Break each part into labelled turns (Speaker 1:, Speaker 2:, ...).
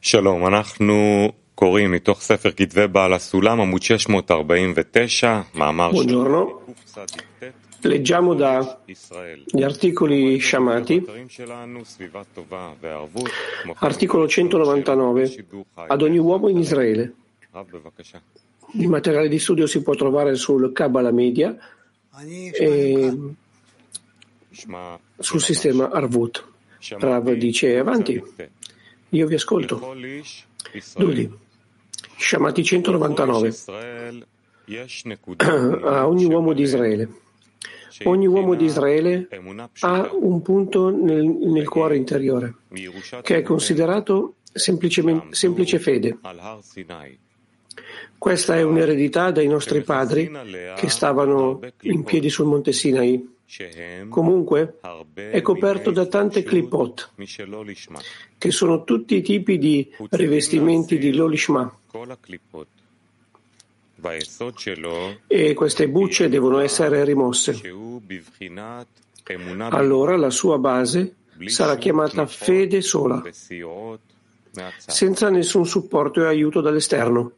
Speaker 1: שלום, אנחנו קוראים מתוך ספר כתבי בעל הסולם, עמוד 649, מאמר
Speaker 2: Buongiorno. Leggiamo dagli articoli sciamati, articolo 199, ad ogni uomo in Israele. Il materiale di studio si può trovare sul Kabbalah Media e sul sistema Arvut. Rav dice avanti, io vi ascolto. Dudi, Shamati 199, a ogni uomo di Israele. Ogni uomo di Israele ha un punto nel, nel cuore interiore che è considerato semplice fede. Questa è un'eredità dai nostri padri che stavano in piedi sul monte Sinai. Comunque è coperto da tante clipot, che sono tutti i tipi di rivestimenti di Lolishma. E queste bucce devono essere rimosse. Allora la sua base sarà chiamata fede sola, senza nessun supporto e aiuto dall'esterno.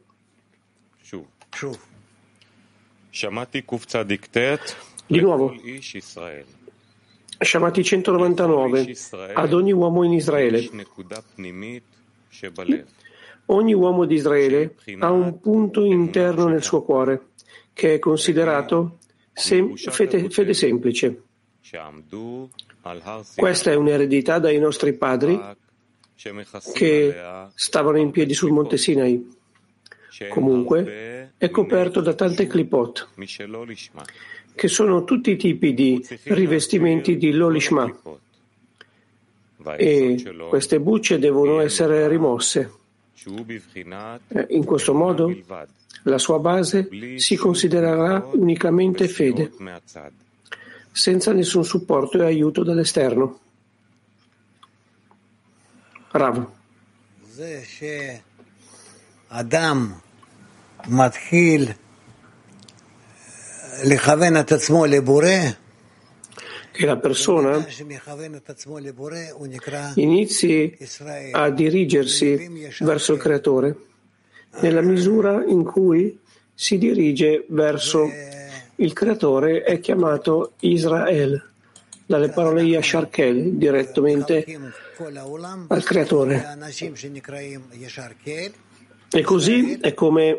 Speaker 2: Di nuovo, Shamati 199, ad ogni uomo in Israele. Ogni uomo di Israele ha un punto interno nel suo cuore che è considerato sem- fede, fede semplice. Questa è un'eredità dai nostri padri che stavano in piedi sul monte Sinai. Comunque è coperto da tante clipot, che sono tutti i tipi di rivestimenti di Lolishma e queste bucce devono essere rimosse. Eh, in questo modo la sua base si considererà unicamente fede, senza nessun supporto e aiuto dall'esterno. Rav.
Speaker 3: Adam Matkil
Speaker 2: che la persona inizi a dirigersi verso il creatore. Nella misura in cui si dirige verso il creatore è chiamato Israel dalle parole Yasharkel direttamente al creatore. E così è come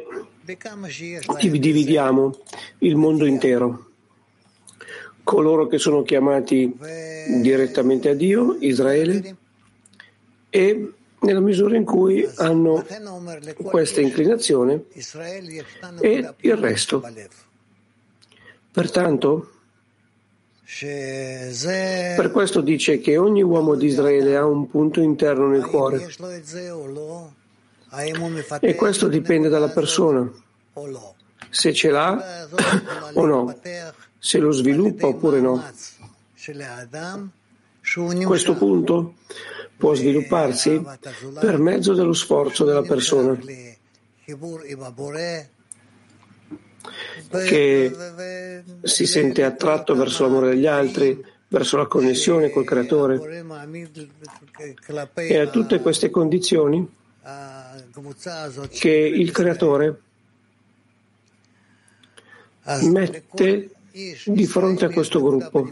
Speaker 2: dividiamo il mondo intero coloro che sono chiamati direttamente a Dio, Israele, e nella misura in cui hanno questa inclinazione e il resto. Pertanto, per questo dice che ogni uomo di Israele ha un punto interno nel cuore e questo dipende dalla persona, se ce l'ha o no. Se lo sviluppa oppure no. Questo punto può svilupparsi per mezzo dello sforzo della persona. Che si sente attratto verso l'amore degli altri, verso la connessione col creatore. E a tutte queste condizioni che il creatore mette di fronte a questo gruppo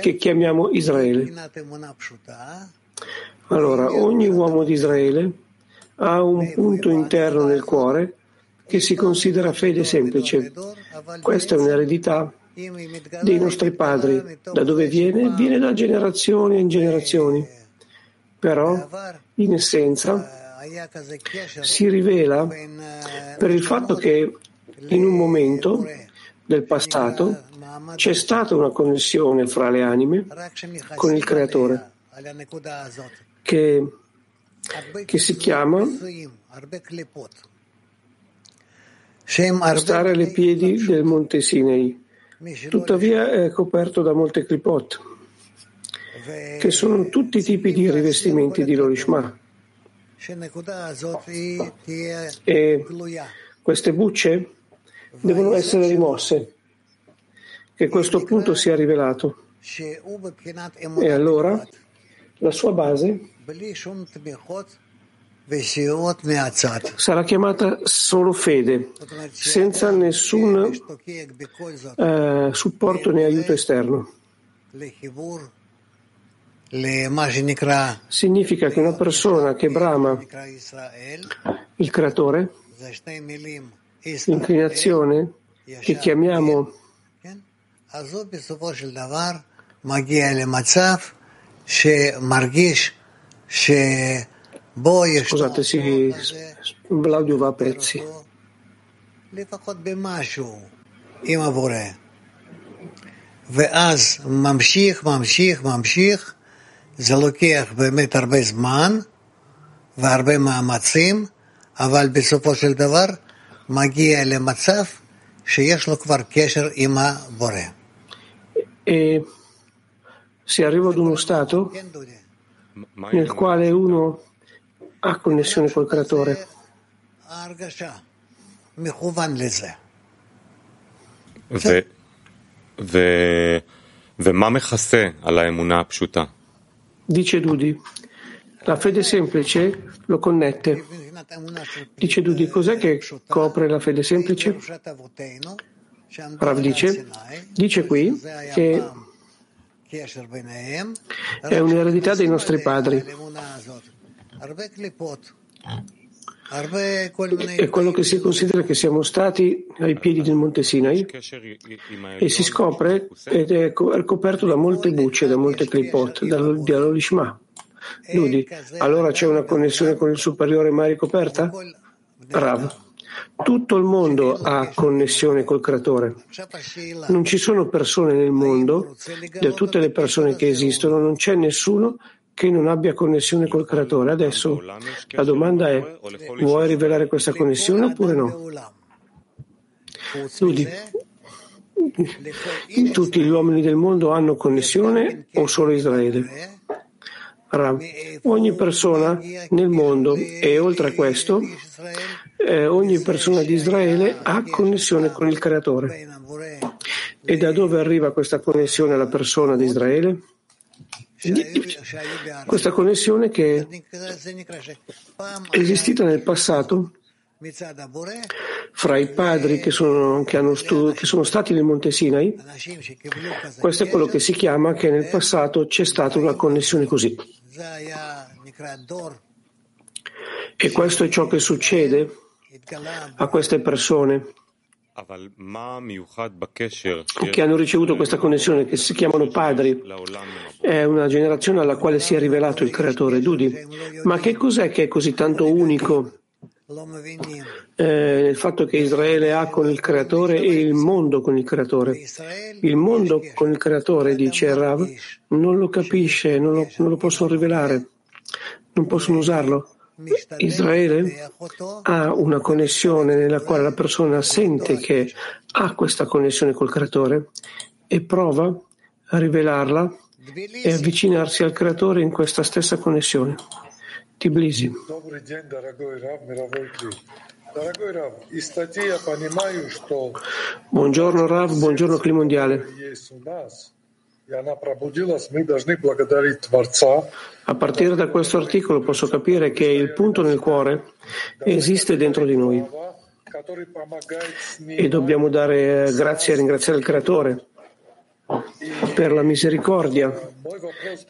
Speaker 2: che chiamiamo Israele. Allora, ogni uomo di Israele ha un punto interno nel cuore che si considera fede semplice. Questa è un'eredità dei nostri padri. Da dove viene? Viene da generazioni in generazioni. Però, in essenza, si rivela per il fatto che in un momento del passato c'è stata una connessione fra le anime con il Creatore che, che si chiama stare alle piedi del monte Sinai. Tuttavia è coperto da molte clipot, che sono tutti i tipi di rivestimenti di Lorishma. E queste bucce devono essere rimosse, che questo punto sia rivelato. E allora la sua base sarà chiamata solo fede, senza nessun eh, supporto né aiuto esterno. Significa che una persona che brama il creatore, l'inclinazione che chiamiamo Scusate, sì, l'audio va a pezzi.
Speaker 3: ואז ממשיך, ממשיך, ממשיך, זה לוקח באמת הרבה זמן והרבה מאמצים, אבל בסופו של דבר מגיע למצב שיש לו כבר קשר עם הבורא.
Speaker 2: E si arriva ad uno stato nel quale uno ha connessione col creatore.
Speaker 1: ו, ו, ומה מכסה על האמונה הפשוטה?
Speaker 2: Dice Dudi, la fede semplice lo connette. Dice Dudi, cos'è che copre la fede semplice? Rav dice, dice qui che è un'eredità dei nostri padri. È quello che si considera che siamo stati ai piedi del Monte Sinai e si scopre ed è co- è coperto da molte bucce, da molte clipot, dall'Olishma. Dudi, allora c'è una connessione con il superiore mai ricoperta? Rav. Tutto il mondo ha connessione col creatore. Non ci sono persone nel mondo, da tutte le persone che esistono, non c'è nessuno che non abbia connessione col creatore. Adesso la domanda è, vuoi rivelare questa connessione oppure no? Dudi, tutti gli uomini del mondo hanno connessione o solo Israele? Rav, ogni persona nel mondo e oltre a questo, eh, ogni persona di Israele ha connessione con il creatore. E da dove arriva questa connessione alla persona di Israele? Questa connessione che è esistita nel passato fra i padri che sono, che, hanno stu- che sono stati nel Monte Sinai, questo è quello che si chiama che nel passato c'è stata una connessione così. E questo è ciò che succede a queste persone che hanno ricevuto questa connessione, che si chiamano padri. È una generazione alla quale si è rivelato il creatore, Dudi. Ma che cos'è che è così tanto unico eh, nel fatto che Israele ha con il creatore e il mondo con il creatore? Il mondo con il creatore, dice Rav, non lo capisce, non lo, non lo possono rivelare, non possono usarlo. Israele ha una connessione nella quale la persona sente che ha questa connessione col creatore e prova a rivelarla e avvicinarsi al creatore in questa stessa connessione. Tbilisi. Buongiorno Rav, buongiorno
Speaker 4: Climondiale.
Speaker 2: A partire da questo articolo posso capire che il punto nel cuore esiste dentro di noi. E dobbiamo dare eh, grazie e ringraziare il Creatore per la misericordia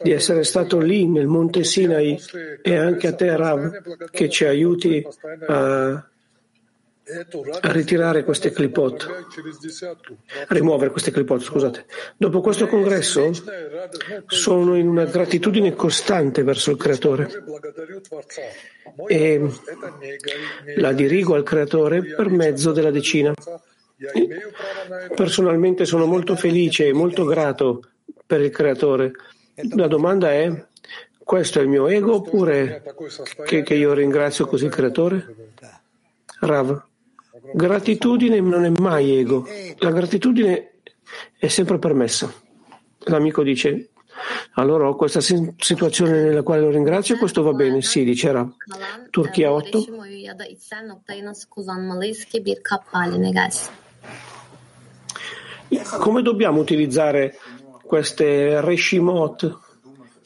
Speaker 2: di essere stato lì nel Monte Sinai e anche a te Rav che ci aiuti a ritirare queste clipot, rimuovere queste clipot, scusate. Dopo questo congresso sono in una gratitudine costante verso il Creatore e la dirigo al Creatore per mezzo della decina. Personalmente sono molto felice e molto grato per il Creatore. La domanda è, questo è il mio ego oppure che, che io ringrazio così il Creatore? Rav gratitudine non è mai ego, la gratitudine è sempre permessa. L'amico dice, allora ho questa situazione nella quale lo ringrazio questo va bene. Sì, dice Rav.
Speaker 5: kalan
Speaker 2: Türkiye otto.
Speaker 5: paylaşım oyu ya da içsel noktayı nasıl kullanmalıyız ki bir kap haline gelsin?
Speaker 2: Come dobbiamo utilizzare queste reshimot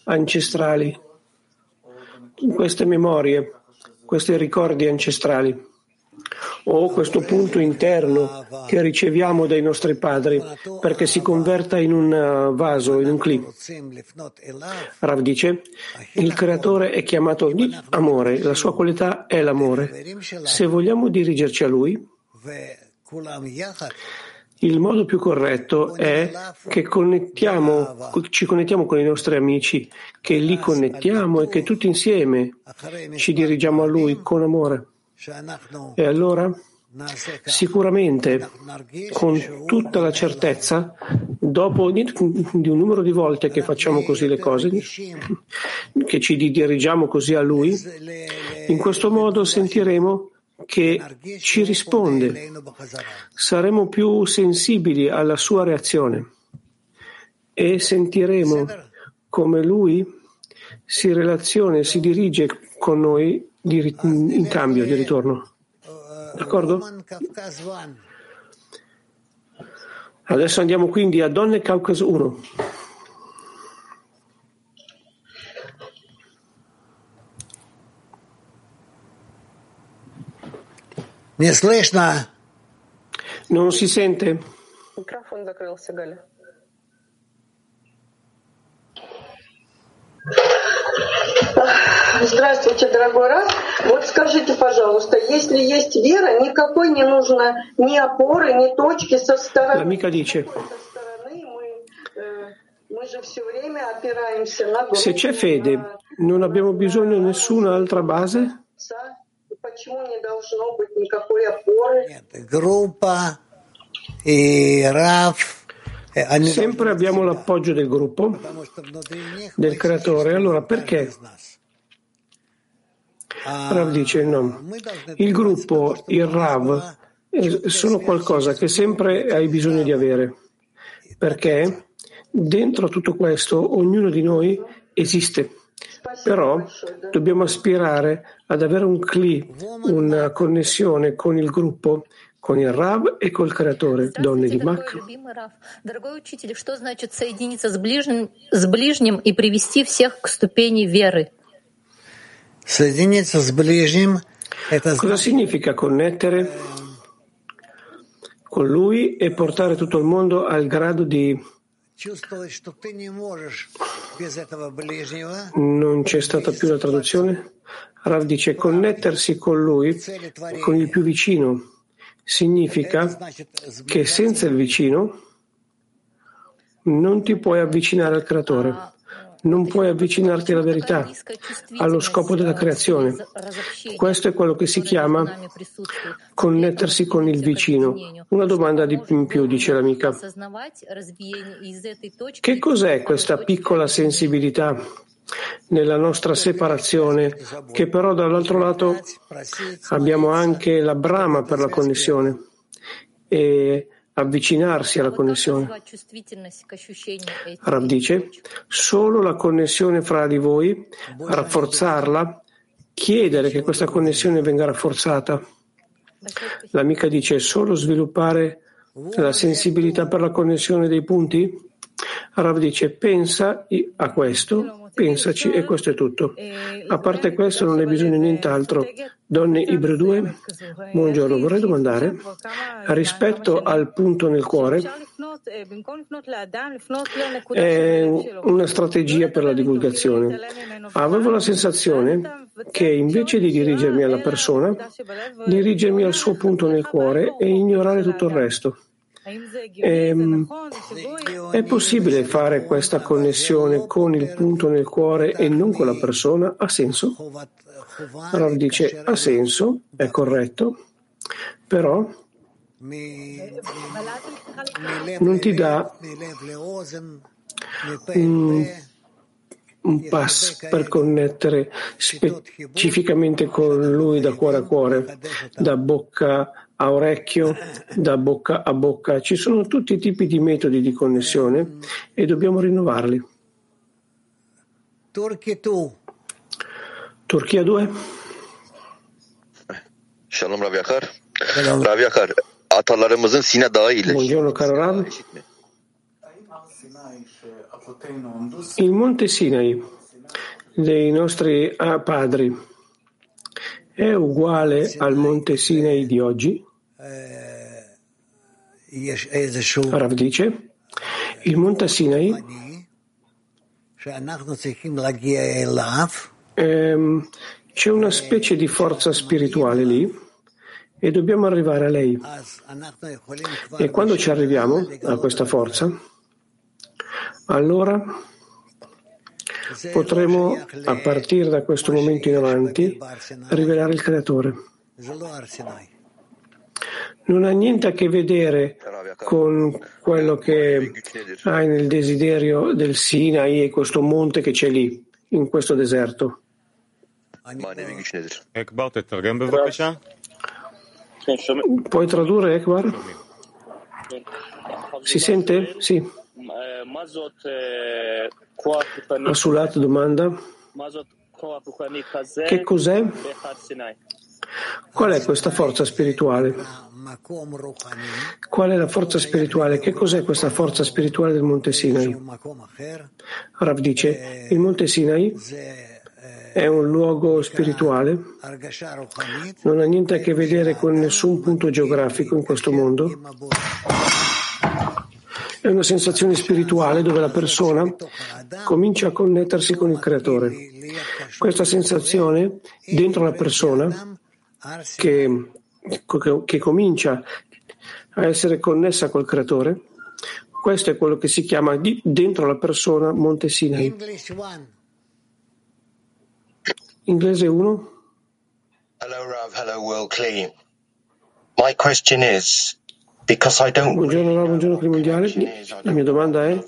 Speaker 2: ancestrali, queste memorie, questi ricordi ancestrali o questo punto interno che riceviamo dai nostri padri perché si converta in un uh, vaso, in un clip. Rav dice, il creatore è chiamato amore, la sua qualità è l'amore. Se vogliamo dirigerci a lui, il modo più corretto è che connettiamo, ci connettiamo con i nostri amici, che li connettiamo e che tutti insieme ci dirigiamo a Lui con amore. E allora, sicuramente, con tutta la certezza, dopo di un numero di volte che facciamo così le cose, che ci dirigiamo così a Lui, in questo modo sentiremo che ci risponde, saremo più sensibili alla sua reazione e sentiremo come lui si relaziona e si dirige con noi in cambio di ritorno. D'accordo? Adesso andiamo quindi a Donne Caucaso 1.
Speaker 3: Не слышно.
Speaker 2: Non si sente?
Speaker 6: Микрофон закрылся, Галя.
Speaker 7: Здравствуйте, дорогой раз. Вот скажите, пожалуйста, если есть вера, никакой не нужно ни опоры, ни точки со стороны. Микадичи.
Speaker 2: Se c'è fede, non abbiamo bisogno di nessun'altra base?
Speaker 3: Gruppa, RAF,
Speaker 2: Sempre abbiamo l'appoggio del gruppo, del creatore. Allora perché
Speaker 3: из нас. А
Speaker 2: Rav dice no.
Speaker 3: мы должны
Speaker 2: Il
Speaker 3: думать,
Speaker 2: gruppo,
Speaker 3: что
Speaker 2: il
Speaker 3: у нас
Speaker 2: Rav,
Speaker 3: была
Speaker 2: eh, sono qualcosa che sempre hai bisogno di avere. Perché dentro tutto questo ognuno di noi esiste. Però dobbiamo aspirare ad avere un cli, una connessione con il gruppo, con il Rav e col creatore, donne di
Speaker 8: Здравствуйте,
Speaker 2: Mac.
Speaker 8: дорогой любимый Раф. Дорогой учитель, что значит соединиться с ближним, с ближним и привести всех к ступени веры?
Speaker 2: Cosa significa connettere con lui e portare tutto il mondo al grado di non c'è stata più la traduzione? Rav dice connettersi con lui, con il più vicino, significa che senza il vicino non ti puoi avvicinare al creatore non puoi avvicinarti alla verità, allo scopo della creazione. Questo è quello che si chiama connettersi con il vicino. Una domanda di in più, dice l'amica. Che cos'è questa piccola sensibilità nella nostra separazione, che però dall'altro lato abbiamo anche la brama per la connessione e avvicinarsi alla connessione? Rav dice, solo la connessione fra di voi, rafforzarla, chiedere che questa connessione venga rafforzata. L'amica dice, solo sviluppare la sensibilità per la connessione dei punti? Rav dice, pensa a questo, pensaci e questo è tutto. A parte questo non hai bisogno di nient'altro. Donne Ibro 2, buongiorno, vorrei domandare, rispetto al punto nel cuore, è una strategia per la divulgazione. Avevo la sensazione che invece di dirigermi alla persona, dirigermi al suo punto nel cuore e ignorare tutto il resto. Ehm, è possibile fare questa connessione con il punto nel cuore e non con la persona? Ha senso? Allora dice ha senso, è corretto, però non ti dà un, un pass per connettere specificamente con lui da cuore a cuore, da bocca a orecchio, da bocca a bocca. Ci sono tutti i tipi di metodi di connessione e dobbiamo rinnovarli. Turchia 2.
Speaker 9: Shalom Rav Yakar. Rav Yakar, atalarımızın Sina Dağı ile
Speaker 2: Buongiorno caro Rav. Il monte Sinai dei nostri ah, padri è uguale al monte Sinai di oggi? Rav dice, il monte Sinai ehm, c'è una specie di forza spirituale lì e dobbiamo arrivare a lei. E quando ci arriviamo a questa forza, allora potremo, a partire da questo momento in avanti, rivelare il Creatore non ha niente a che vedere con quello che hai nel desiderio del Sinai e questo monte che c'è lì, in questo deserto. Puoi tradurre Ekbar? Si sente? Sì. Masulat domanda. Che cos'è? Qual è questa forza spirituale? Qual è la forza spirituale? Che cos'è questa forza spirituale del Monte Sinai? Rav dice, il Monte Sinai è un luogo spirituale, non ha niente a che vedere con nessun punto geografico in questo mondo. È una sensazione spirituale dove la persona comincia a connettersi con il creatore. Questa sensazione dentro la persona che, che comincia a essere connessa col creatore, questo è quello che si chiama di, dentro la persona Monte Sinai. Inglese 1.
Speaker 10: Hello, Rav. Hello, World Clean. My question is, because I don't
Speaker 2: Buongiorno, Rav, buongiorno, Cli Mondiale. La mia domanda è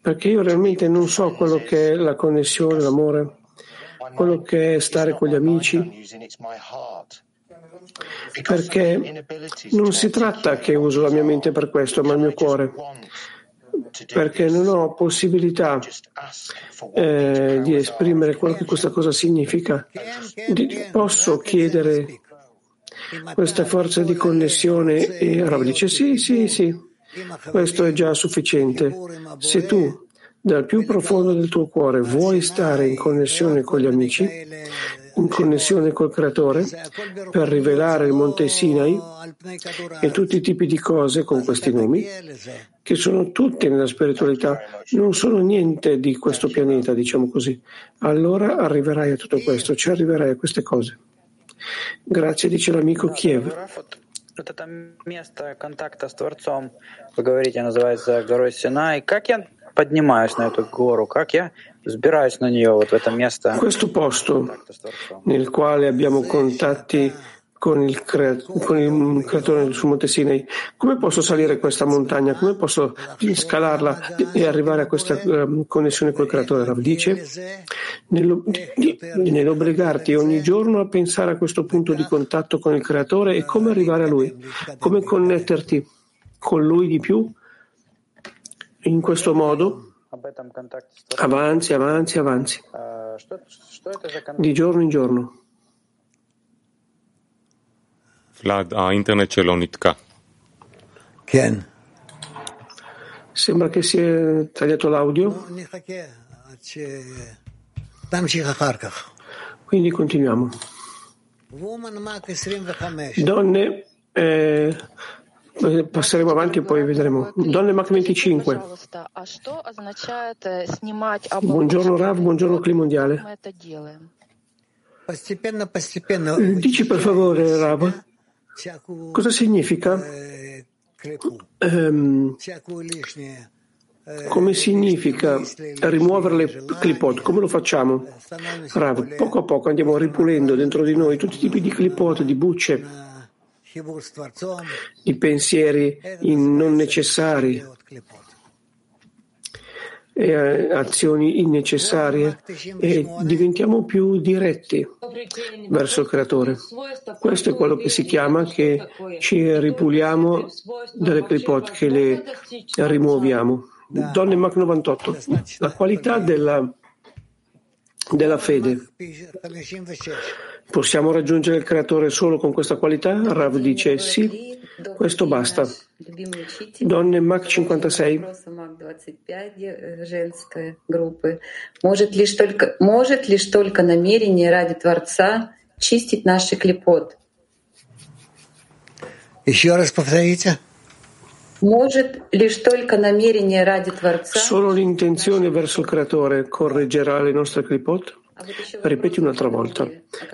Speaker 2: perché io realmente non so quello che è la connessione, l'amore, quello che è stare con gli amici, perché non si tratta che uso la mia mente per questo, ma il mio cuore perché non ho possibilità eh, di esprimere quello che questa cosa significa. Posso chiedere questa forza di connessione e Rav dice sì, sì, sì, questo è già sufficiente. Se tu dal più profondo del tuo cuore vuoi stare in connessione con gli amici, in connessione col Creatore, per rivelare il Monte Sinai e tutti i tipi di cose con questi nomi, che sono tutte nella spiritualità, non sono niente di questo pianeta, diciamo così. Allora arriverai a tutto questo, ci arriverai a queste cose. Grazie, dice l'amico Kiev.
Speaker 11: Вот это место контакта с Творцом, вы говорите, называется горой Синай. Как я поднимаюсь на эту гору? Как я взбираюсь на нее, вот в это место?
Speaker 2: Questo posto nel quale abbiamo contatti con il, cre- con il creatore sul Monte Sinai. Come posso salire questa montagna? Come posso scalarla e arrivare a questa um, connessione col creatore? Rav dice nello, di, nell'obbligarti ogni giorno a pensare a questo punto di contatto con il creatore e come arrivare a lui, come connetterti con lui di più. In questo modo avanzi, avanzi, avanzi, di giorno in giorno.
Speaker 1: ולאד, האינטרנט שלו נתקע.
Speaker 3: כן.
Speaker 2: Sembra che si è tagliato l'audio.
Speaker 3: תמשיך אחר כך.
Speaker 2: Quindi continuiamo. Donne, eh, passeremo avanti e poi vedremo. Donne Mach 25. Buongiorno Rav, buongiorno Cli Mondiale. Dici per favore Rav, cosa significa? Um, come significa rimuovere le clipot? Come lo facciamo? Rav, poco a poco andiamo ripulendo dentro di noi tutti i tipi di clipot, di bucce, di pensieri non necessari. e azioni innecessarie e diventiamo più diretti verso il creatore. Questo è quello che si chiama che ci ripuliamo dalle clipot, che le rimuoviamo. Donne Mach 98, la qualità della, della fede. Possiamo raggiungere il creatore solo con questa qualità? Rav dice sì, questo basta. Donne Mach 56.
Speaker 12: Может лишь только, может лишь только намерение ради Творца чистить наши клепот.
Speaker 3: Еще раз повторите.
Speaker 2: Solo l'intenzione verso il Creatore correggerà le nostre clipot? Ripeti un'altra volta.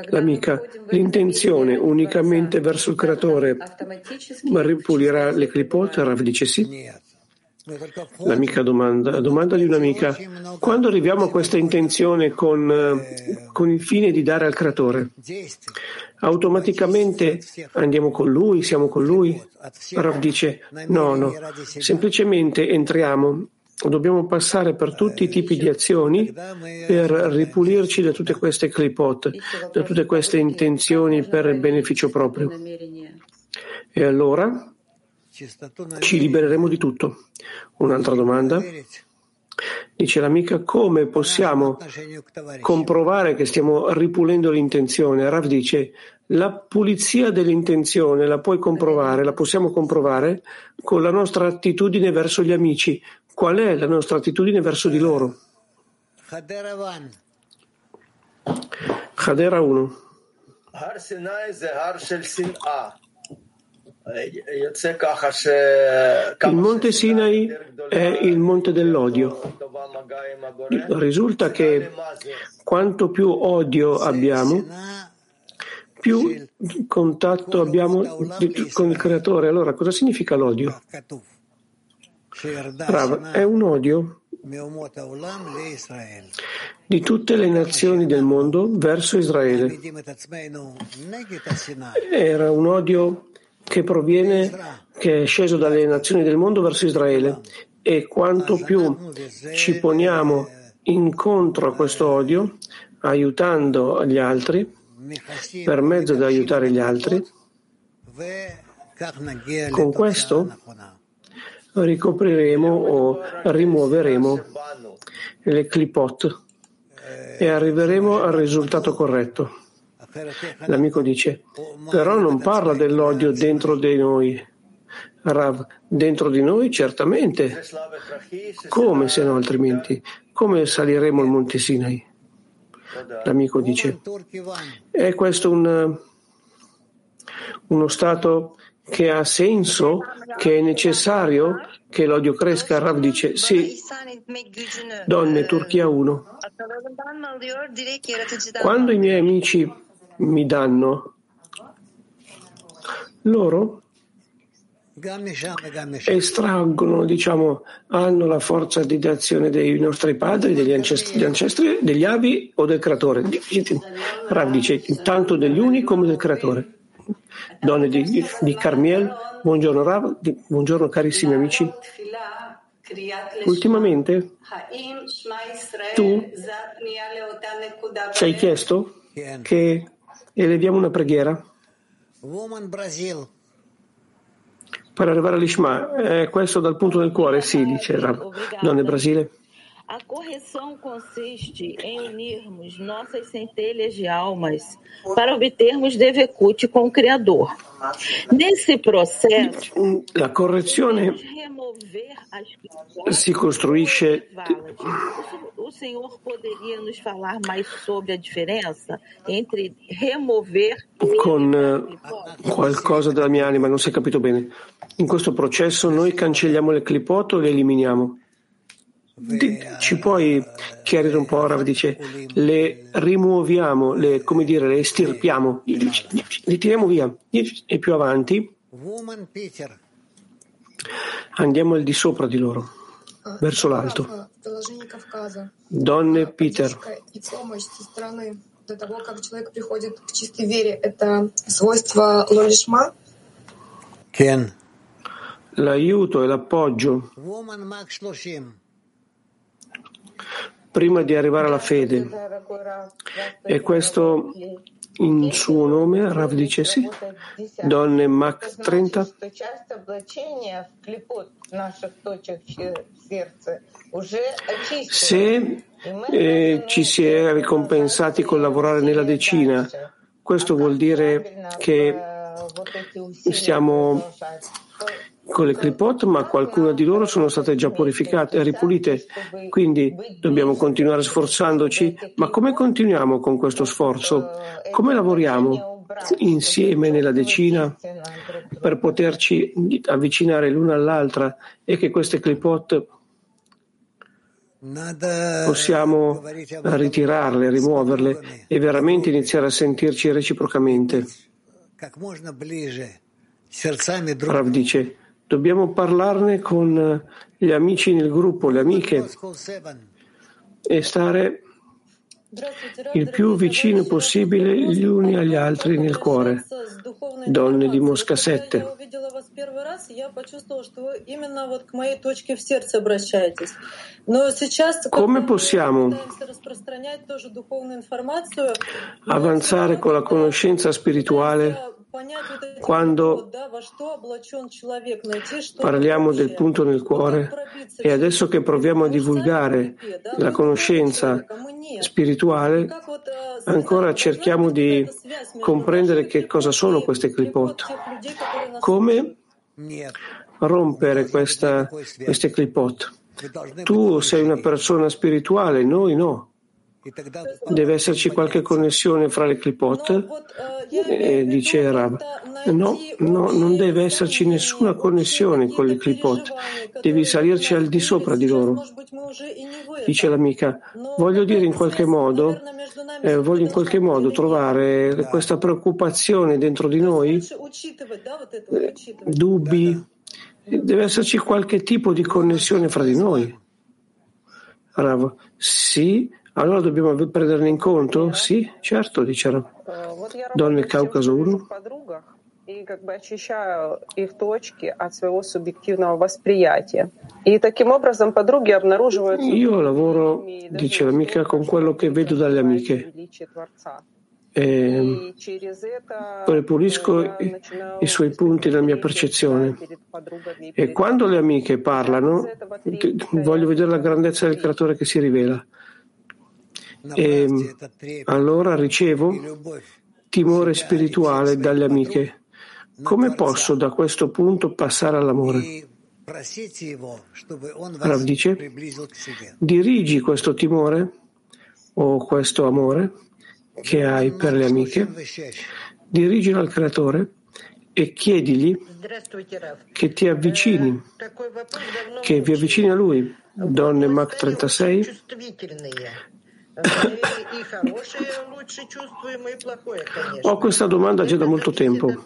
Speaker 2: L'amica, l'intenzione unicamente verso il Creatore ripulirà le clipot? Rav dice sì. L'amica domanda, domanda di un'amica, quando arriviamo a questa intenzione con, eh, con il fine di dare al Creatore, automaticamente andiamo con Lui, siamo con Lui? Rav dice, no, no, semplicemente entriamo Dobbiamo passare per tutti i tipi di azioni per ripulirci da tutte queste clipot, da tutte queste intenzioni per il beneficio proprio. E allora ci libereremo di tutto. Un'altra domanda. Dice l'amica, come possiamo comprovare che stiamo ripulendo l'intenzione? Rav dice, la pulizia dell'intenzione la puoi comprovare, la possiamo comprovare con la nostra attitudine verso gli amici. Qual è la nostra attitudine verso di loro? Hadera 1. Il monte Sinai è il monte dell'odio. Risulta che quanto più odio abbiamo, più contatto abbiamo con il creatore. Allora, cosa significa l'odio? Rav, è un odio di tutte le nazioni del mondo verso Israele. Era un odio che proviene, che è sceso dalle nazioni del mondo verso Israele. E quanto più ci poniamo incontro a questo odio, aiutando gli altri, per mezzo di aiutare gli altri, con questo ricopriremo o rimuoveremo le clipot e arriveremo al risultato corretto. L'amico dice, però non parla dell'odio dentro di noi. Rav, dentro di noi certamente. Come se no altrimenti? Come saliremo al Monte Sinai? L'amico dice, è questo un, uno stato che ha senso, che è necessario che l'odio cresca? Rav dice sì. Donne, Turchia 1. Quando i miei amici mi danno, loro estraggono, diciamo, hanno la forza di azione dei nostri padri, degli ancestri, degli, ancestri, degli avi o del creatore. Rav dice tanto degli uni come del creatore. Donne di, di Carmiel, buongiorno Rav, di, buongiorno carissimi amici. Ultimamente tu ci hai chiesto che eleviamo una preghiera per arrivare all'Ishma. Eh, questo dal punto del cuore, sì, dice Rav. Donne Brasile.
Speaker 13: A correção consiste em unirmos nossas centelhas de almas para obtermos Devekut com o Criador. Nesse processo,
Speaker 2: la correzione si costruisce.
Speaker 13: O senhor poderia nos falar mais sobre a diferença entre remover
Speaker 2: con eh, qualcosa della mia anima, non si è capito bene. In questo processo noi cancelliamo le clipot o le eliminiamo? Ci puoi chiarire un po', Rav dice, le rimuoviamo, le, come dire, le estirpiamo, le tiriamo via e più avanti andiamo al di sopra di loro, verso l'alto. Donne Peter.
Speaker 14: до того, как человек приходит к чистой вере, это свойство лолишма?
Speaker 3: Ken.
Speaker 2: L'aiuto e l'appoggio prima di arrivare alla fede. E questo in suo nome, Rav dice sì. Donne Mach 30. Se eh, ci si è ricompensati col lavorare nella decina, questo vuol dire che stiamo con le clipot, ma qualcuna di loro sono state già purificate e ripulite. Quindi dobbiamo continuare sforzandoci. Ma come continuiamo con questo sforzo? Come lavoriamo insieme nella decina per poterci avvicinare l'una all'altra e che queste clipot possiamo ritirarle, rimuoverle e veramente iniziare a sentirci reciprocamente. Rav dice, dobbiamo parlarne con gli amici nel gruppo, le amiche e stare il più vicino possibile gli uni agli altri nel cuore. Donne di Mosca 7. Come possiamo avanzare con la conoscenza spirituale quando parliamo del punto nel cuore. e adesso che proviamo a divulgare la conoscenza spirituale, ancora cerchiamo di comprendere che cosa sono queste clipot. Come rompere questa, queste clipot? Tu sei una persona spirituale, noi no. Deve esserci qualche connessione fra le clipot? E dice Rab. No, no, non deve esserci nessuna connessione con le clipot. Devi salirci al di sopra di loro. Dice l'amica. Voglio dire in qualche modo, eh, voglio in qualche modo trovare questa preoccupazione dentro di noi, eh, dubbi. Deve esserci qualche tipo di connessione fra di noi. Rav, sì, allora dobbiamo prenderne in conto? Sì, certo, dice Rav. Donne Caucaso 1.
Speaker 6: и как бы очищаю их точки от своего субъективного восприятия. И таким образом подруги обнаруживают...
Speaker 2: Io lavoro, dice l'amica, con quello che vedo dalle amiche. E ripulisco i, i suoi punti nella mia percezione. E quando le amiche parlano, voglio vedere la grandezza del creatore che si rivela. E allora ricevo timore spirituale dalle amiche. Come posso da questo punto passare all'amore? Rav dice, dirigi questo timore o questo amore che hai per le amiche, dirigilo al creatore e chiedigli che ti avvicini, che vi avvicini a lui. Donne Mach 36, ho questa domanda già da molto tempo.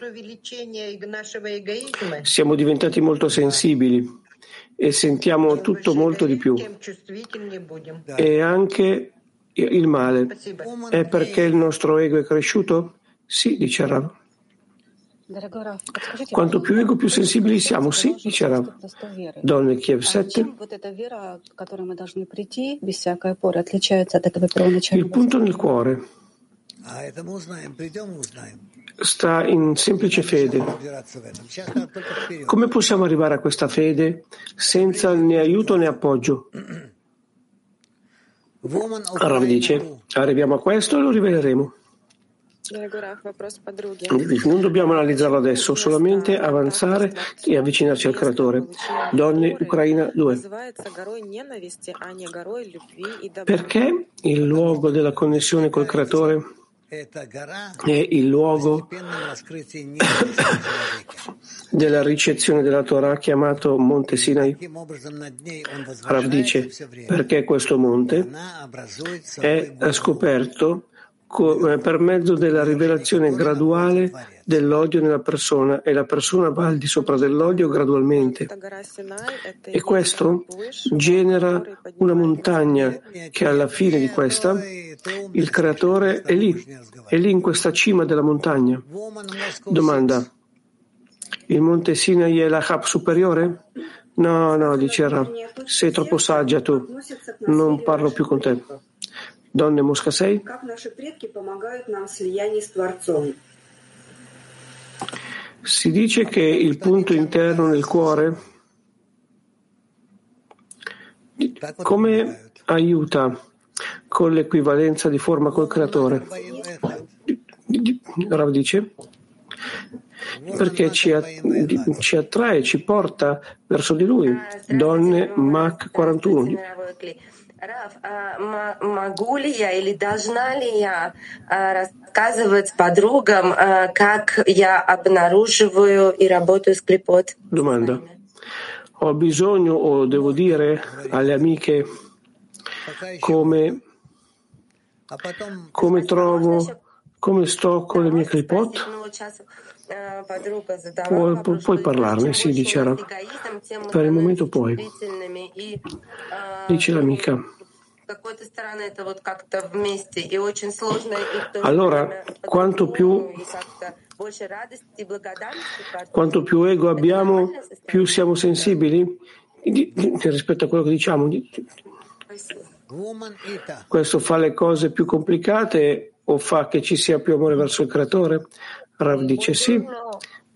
Speaker 2: Siamo diventati molto sensibili e sentiamo tutto molto di più. E anche il male. È perché il nostro ego è cresciuto? Sì, dice Rav. Quanto più ego, più sensibili siamo, sì, dice Rav. Donne Kiev 7. Il punto nel cuore sta in semplice fede. Come possiamo arrivare a questa fede senza né aiuto né appoggio? Rav dice, arriviamo a questo e lo riveleremo. Non dobbiamo analizzarlo adesso, solamente avanzare e avvicinarci al creatore. Donne Ucraina 2. Perché il luogo della connessione col creatore è il luogo della ricezione della Torah chiamato Monte Sinai. Rav dice perché questo monte è scoperto per mezzo della rivelazione graduale dell'odio nella persona e la persona va al di sopra dell'odio gradualmente. E questo genera una montagna che alla fine di questa il creatore è lì, è lì in questa cima della montagna. Domanda. Il monte Sinai è la Hab superiore? No, no, dice Ra, sei troppo saggia tu, non parlo più con te. Donne Mosca 6. Si dice che il punto interno nel cuore come aiuta con l'equivalenza di forma col creatore. Rav dice perché ci, ci attrae, ci porta verso di lui. Donne Mach 41.
Speaker 15: Раф, могу ли я или должна ли я рассказывать подругам, как я обнаруживаю и работаю с клепот?
Speaker 2: Domanda. Ho bisogno o devo dire alle amiche come, come trovo, come sto con le mie clipot? Puoi, pu- puoi parlarne, sì, dice Rav. Per il momento puoi. Dice l'amica. Allora, quanto più, quanto più ego abbiamo, più siamo sensibili rispetto a quello che diciamo. Questo fa le cose più complicate o fa che ci sia più amore verso il creatore? Rav dice sì.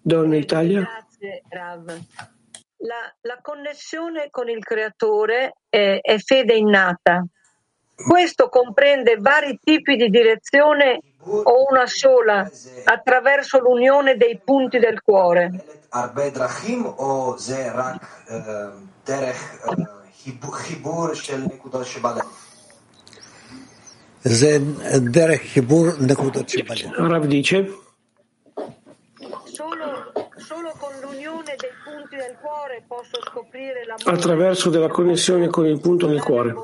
Speaker 2: Donna Italia.
Speaker 16: Grazie Rav. La, la, connessione con il creatore è, è fede innata. Questo comprende vari tipi di direzione o una sola attraverso l'unione dei punti del cuore.
Speaker 2: Rav dice
Speaker 16: Solo con l'unione dei punti del cuore posso scoprire l'amore.
Speaker 2: Attraverso della connessione con il punto nel cuore.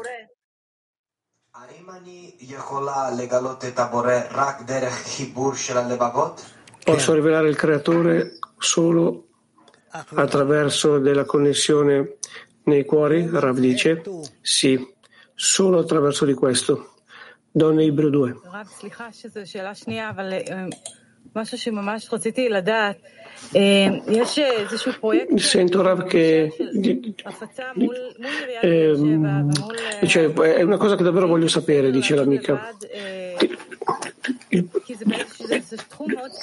Speaker 2: Posso rivelare il creatore solo attraverso della connessione nei cuori? Rav dice sì, solo attraverso di questo. Donne Ibro 2. Sento Rav che
Speaker 17: eh,
Speaker 2: cioè, è una cosa che davvero voglio sapere, dice l'amica.
Speaker 17: Il,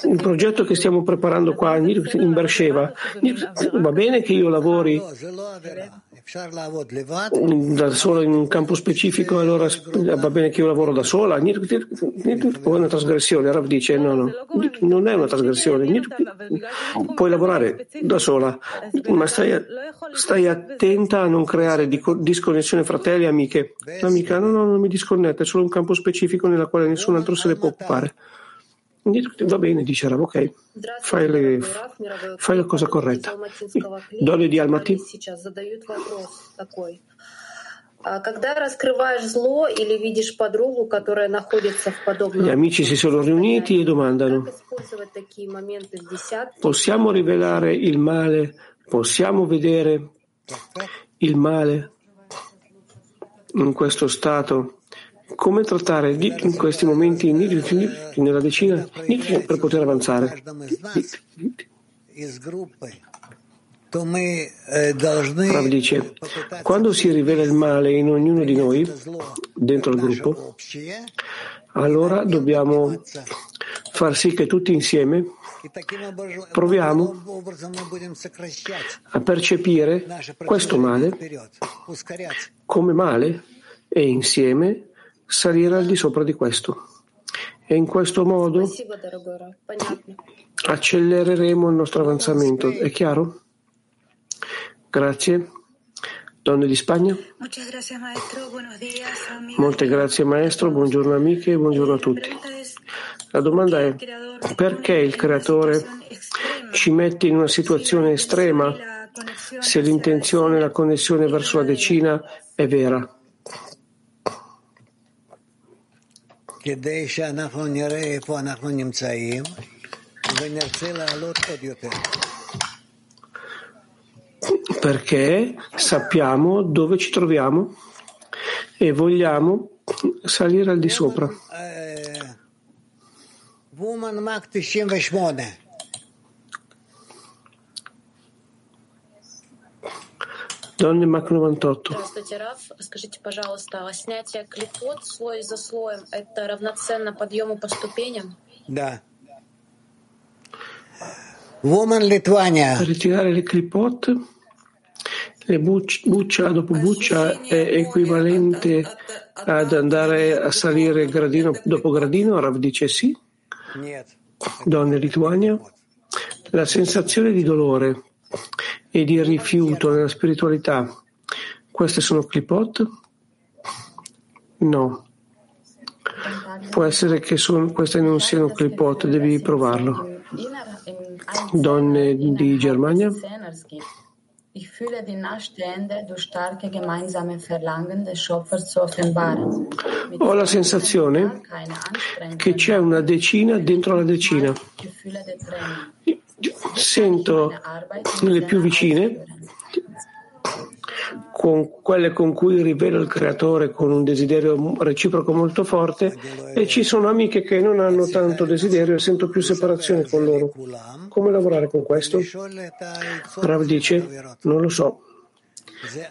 Speaker 2: il progetto che stiamo preparando qua in Bersheva va bene che io lavori da solo in un campo specifico, allora va bene che io lavoro da sola, o è una trasgressione? Rav dice no, no, non è una trasgressione, puoi lavorare da sola, ma stai, stai attenta a non creare disconnessione fratelli e amiche. L'amica no, no, non mi disconnette, è solo un campo specifico nella quale nessun altro se ne può occupare. Va bene, dice Rav, ok, fai, le, fai, la cosa corretta. Dole di Almaty. Gli amici si sono riuniti e domandano, possiamo rivelare il male, possiamo vedere il male in questo stato? come trattare Git in questi momenti nella decina per poter avanzare. Rav dice, quando si rivela il male in ognuno di noi, dentro il gruppo, allora dobbiamo far sì che tutti insieme proviamo a percepire questo male come male e insieme salire al di sopra di questo. E in questo modo accelereremo il nostro avanzamento. È chiaro? Grazie. Donne di Spagna? Molte grazie maestro, buongiorno amiche e buongiorno a tutti. La domanda è perché il creatore ci mette in una situazione estrema se l'intenzione e la connessione verso la decina è vera? Perché sappiamo dove ci troviamo e vogliamo salire al di sopra.
Speaker 3: Woman
Speaker 2: Donne Mach 98.
Speaker 8: Здравствуйте, Раф. Скажите, пожалуйста, а снятие клепот слой за слоем – это равноценно подъему по ступеням?
Speaker 3: да. Woman Lituania,
Speaker 2: Per ritirare le clipot, le buc- buccia dopo buccia è equivalente ad andare a salire gradino dopo gradino? Rav dice sì.
Speaker 3: нет.
Speaker 2: Donne Lituania. La sensazione di dolore e di rifiuto nella spiritualità, queste sono clipot? No. Può essere che sono, queste non siano clipot, devi provarlo. Donne di Germania?
Speaker 12: Ich fühle die Nahestehende durch starke gemeinsame Verlangen des Schöpfers zu offenbaren.
Speaker 2: Ho la sensazione che c'è una decina dentro la decina. Sento le più vicine, con quelle con cui rivelo il creatore con un desiderio reciproco molto forte e ci sono amiche che non hanno tanto desiderio e sento più separazione con loro. Come lavorare con questo? Rav dice, non lo so.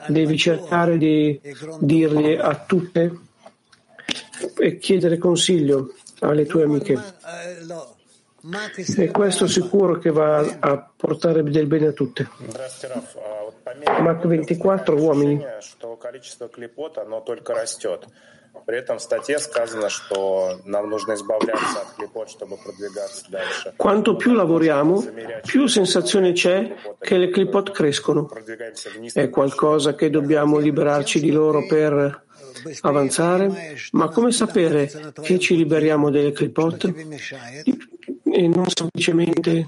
Speaker 2: Devi cercare di dirgli a tutte e chiedere consiglio alle tue amiche. E questo sicuro che va a portare del bene a tutte. Mach 24 uomini.
Speaker 18: При этом в статье сказано, что нам нужно избавляться от клепот, чтобы продвигаться дальше.
Speaker 2: Quanto più lavoriamo, più sensazione c'è che le clipot crescono. È qualcosa che dobbiamo liberarci di loro per avanzare, ma come sapere che ci liberiamo delle clipot E non semplicemente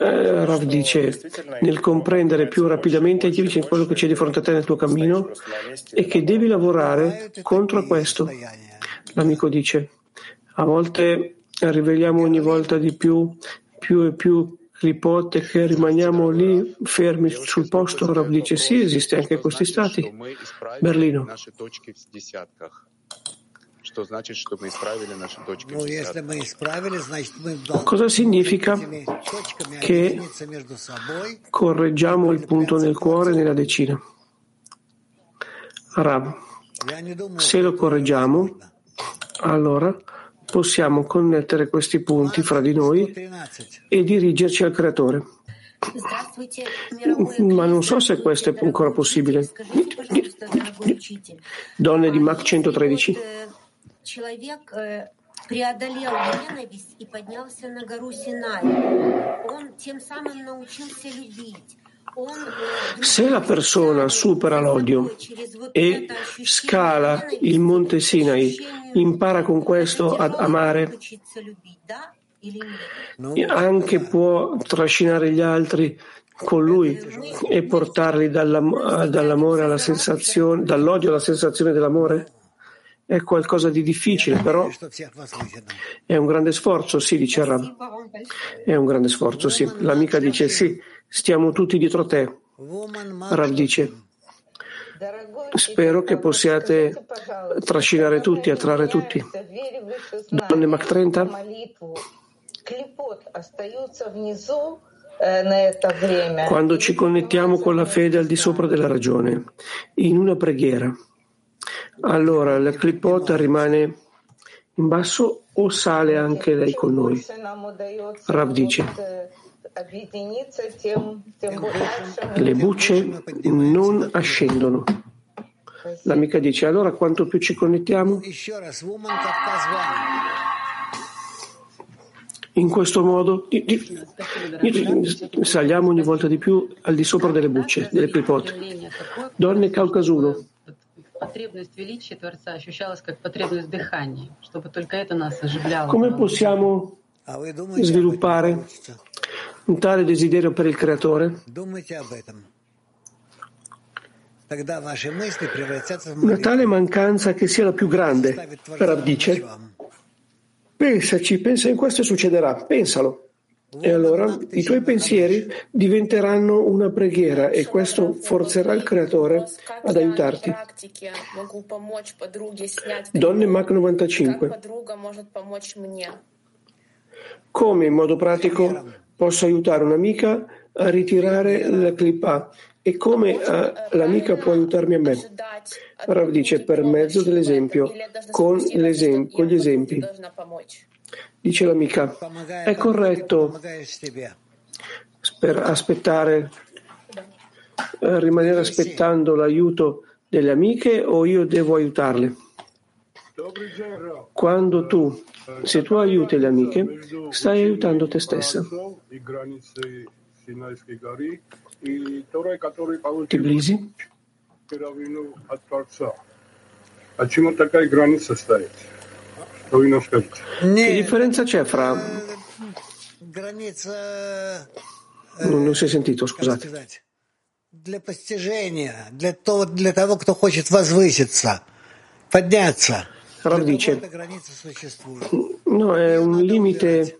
Speaker 2: eh, Rav dice nel comprendere più rapidamente e quello che c'è di fronte a te nel tuo cammino e che devi lavorare contro questo. L'amico dice a volte riveliamo ogni volta di più, più e più clipote che rimaniamo lì fermi sul posto. Rav dice sì, esiste anche questi stati. Berlino. Cosa significa che correggiamo il punto nel cuore nella decina? Rav, se lo correggiamo, allora possiamo connettere questi punti fra di noi e dirigerci al Creatore. Ma non so se questo è ancora possibile. Donne di Mach 113
Speaker 5: человек преодолел ненависть и поднялся на гору Синай. Он тем самым научился любить.
Speaker 2: Se la persona supera l'odio e scala il monte Sinai, impara con questo ad amare, anche può trascinare gli altri con lui e portarli dall'amore alla sensazione, dall'odio alla sensazione dell'amore? È qualcosa di difficile, però è un grande sforzo, sì, dice Rab. È un grande sforzo, sì. L'amica dice sì, stiamo tutti dietro te. Rab dice spero che possiate trascinare tutti, attrarre tutti. Donne Mach 30? Quando ci connettiamo con la fede al di sopra della ragione, in una preghiera, allora la clipot rimane in basso o sale anche lei con noi? Rav dice le bucce non ascendono. L'amica dice allora quanto più ci connettiamo? In questo modo saliamo ogni volta di più al di sopra delle bucce, delle clipot. Donne Caucasulo. Come possiamo sviluppare un tale desiderio per il creatore? Una tale mancanza che sia la più grande. Rav dice, pensaci, pensa in questo e succederà, pensalo. E allora i tuoi pensieri diventeranno una preghiera e questo forzerà il creatore ad aiutarti. Donne Mach 95. Come in modo pratico posso aiutare un'amica a ritirare la clipa e come l'amica può aiutarmi a me? Rav dice per mezzo dell'esempio, con, con gli esempi. Dice l'amica, è corretto per aspettare, rimanere aspettando l'aiuto delle amiche o io devo aiutarle? Quando tu, se tu aiuti le amiche, stai aiutando te stessa. Tbilisi?
Speaker 19: Почему такая граница стоит? Что вы нам скажете?
Speaker 2: Che differenza c'è fra...
Speaker 3: Граница,
Speaker 2: Non, non si è sentito, scusate.
Speaker 3: сказать, для постижения, для того, для того, кто хочет возвыситься, подняться.
Speaker 2: Rav dice,
Speaker 3: Эта граница существует.
Speaker 2: no, è un limite,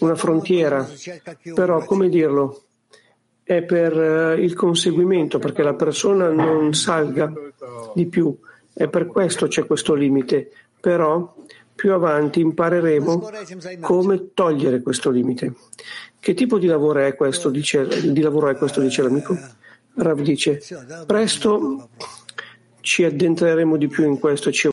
Speaker 2: una frontiera, però come dirlo? È per eh, il conseguimento, perché la persona non salga di più. E per questo c'è questo limite. Però più avanti impareremo come togliere questo limite. Che tipo di lavoro è questo? Dice, di lavoro è questo, dice l'amico. Rav dice, presto ci addentreremo di più in questo, ci